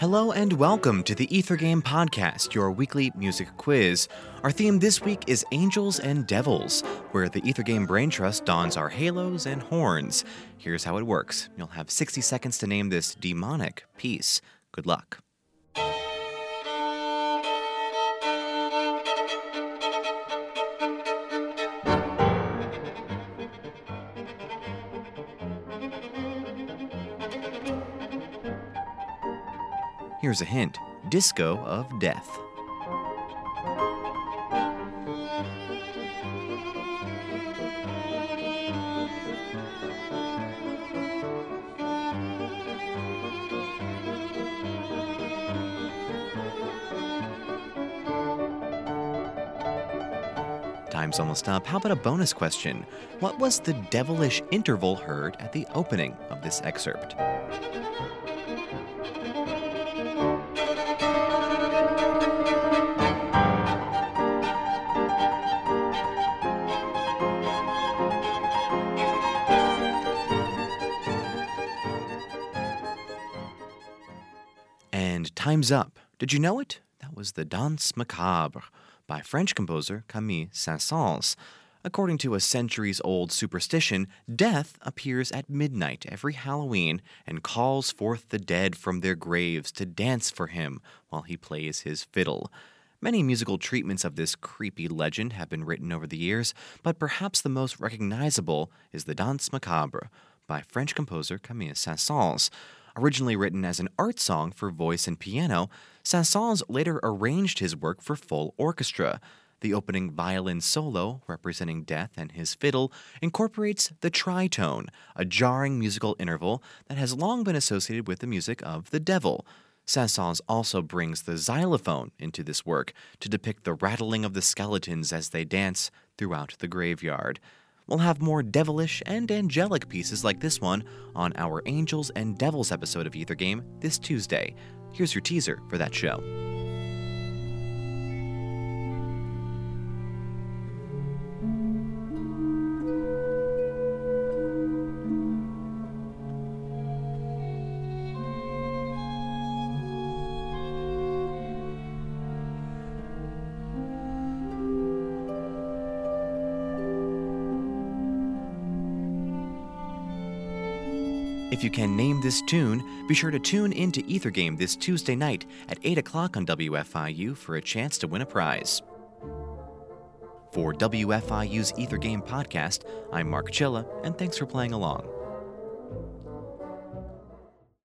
Hello and welcome to the Ether Game Podcast, your weekly music quiz. Our theme this week is Angels and Devils, where the Ether Game Brain Trust dons our halos and horns. Here's how it works you'll have 60 seconds to name this demonic piece. Good luck. Here's a hint Disco of Death. Time's almost up. How about a bonus question? What was the devilish interval heard at the opening of this excerpt? And time's up. Did you know it? That was the Danse Macabre by French composer Camille Saint-Saëns. According to a centuries old superstition, death appears at midnight every Halloween and calls forth the dead from their graves to dance for him while he plays his fiddle. Many musical treatments of this creepy legend have been written over the years, but perhaps the most recognizable is the Danse Macabre by French composer Camille Saint-Saëns. Originally written as an art song for voice and piano, Saint-Saëns later arranged his work for full orchestra. The opening violin solo, representing death and his fiddle, incorporates the tritone, a jarring musical interval that has long been associated with the music of the devil. Saint-Saëns also brings the xylophone into this work to depict the rattling of the skeletons as they dance throughout the graveyard. We'll have more devilish and angelic pieces like this one on our Angels and Devils episode of Ether Game this Tuesday. Here's your teaser for that show. If you can name this tune, be sure to tune in to Ether Game this Tuesday night at 8 o'clock on WFIU for a chance to win a prize. For WFIU's Ether Game podcast, I'm Mark Chilla, and thanks for playing along.